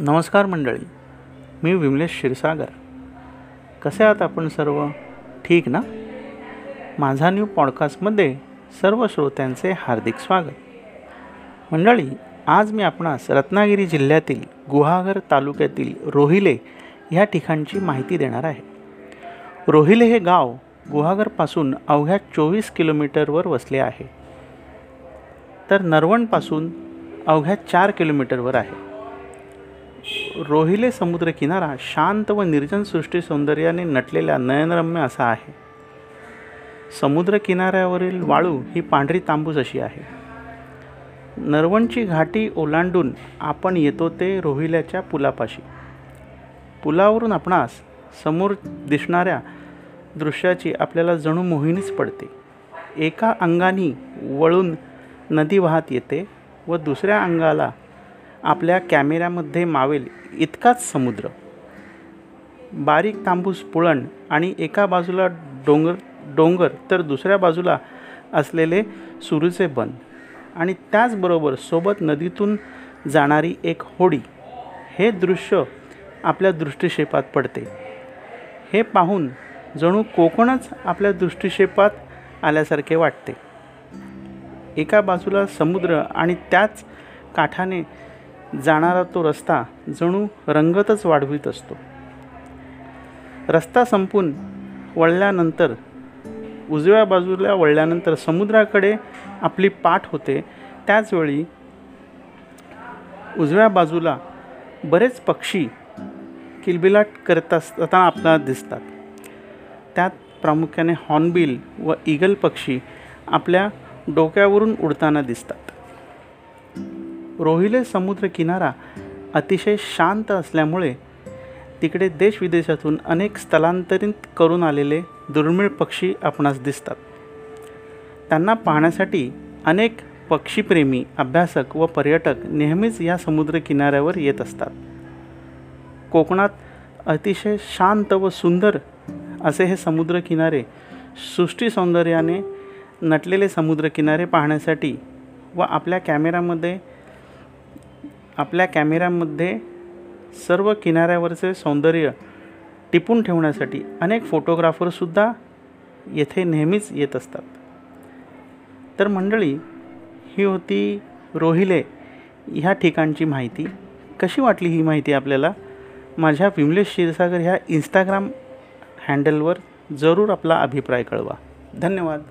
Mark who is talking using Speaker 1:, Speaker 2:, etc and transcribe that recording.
Speaker 1: नमस्कार मंडळी मी विमलेश क्षीरसागर. कसे आहात आपण सर्व? ठीक ना? माझा न्यू पॉडकास्टमध्ये सर्व श्रोत्यांचे हार्दिक स्वागत. मंडळी आज मी आपणास रत्नागिरी जिल्ह्यातील गुहागर तालुक्यातील रोहिले ह्या ठिकाणची माहिती देणार आहे. रोहिले हे गाव गुहागरपासून अवघ्या चोवीस किलोमीटरवर वसले आहे. तर नरवणपासून अवघ्या चार किलोमीटरवर आहे. रोहिले समुद्रकिनारा शांत व निर्जन सृष्टी सौंदर्याने नटलेल्या नयनरम्य असा आहे. समुद्रकिनाऱ्यावरील वाळू ही पांढरी तांबूस अशी आहे. नरवणची घाटी ओलांडून आपण येतो ते रोहिल्याच्या पुलापाशी. पुलावरून आपणास समोर दिसणाऱ्या दृश्याची आपल्याला जणू मोहिनीच पडते. एका अंगाने वळून नदी वाहत येते व दुसऱ्या अंगाला आपल्या कॅमेऱ्यामध्ये मावेल इतकाच समुद्र. बारीक तांबूस पुळण आणि एका बाजूला डोंगर डोंगर तर दुसऱ्या बाजूला असलेले सुरूचे बन. आणि त्याचबरोबर सोबत नदीतून जाणारी एक होडी. हे दृश्य आपल्या दृष्टिक्षेपात पडते. हे पाहून जणू कोकणच आपल्या दृष्टिक्षेपात आल्यासारखे वाटते. एका बाजूला समुद्र आणि त्याच काठाने जाणारा तो रस्ता जणू रंगतच वाढवीत असतो. रस्ता संपून वळल्यानंतर उजव्या बाजूला वळल्यानंतर समुद्राकडे आपली पाठ होते. त्याचवेळी उजव्या बाजूला बरेच पक्षी किलबिलाट करत असताना आपल्याला दिसतात. त्यात प्रामुख्याने हॉर्नबिल व ईगल पक्षी आपल्या डोक्यावरून उडताना दिसतात. रोहिले समुद्रकिनारा अतिशय शांत असल्यामुळे तिकडे देशविदेशातून अनेक स्थलांतरित करून आलेले दुर्मिळ पक्षी आपणास दिसतात. त्यांना पाहण्यासाठी अनेक पक्षीप्रेमी अभ्यासक व पर्यटक नेहमीच या समुद्रकिनाऱ्यावर येत असतात. कोकणात अतिशय शांत व सुंदर असे हे समुद्रकिनारे सृष्टी सौंदर्याने नटलेले समुद्रकिनारे पाहण्यासाठी व आपल्या कॅमेऱ्यामध्ये आपल्या कॅमेऱ्यामध्ये सर्व किनाऱ्यावरचे सौंदर्य टिपून ठेवण्यासाठी अनेक फोटोग्राफरसुद्धा येथे नेहमीच येत असतात. तर मंडळी ही होती रोहिले ह्या ठिकाणची माहिती. कशी वाटली ही माहिती आपल्याला? माझ्या विमलेश क्षीरसागर ह्या इंस्टाग्राम हँडलवर जरूर आपला अभिप्राय कळवा. धन्यवाद.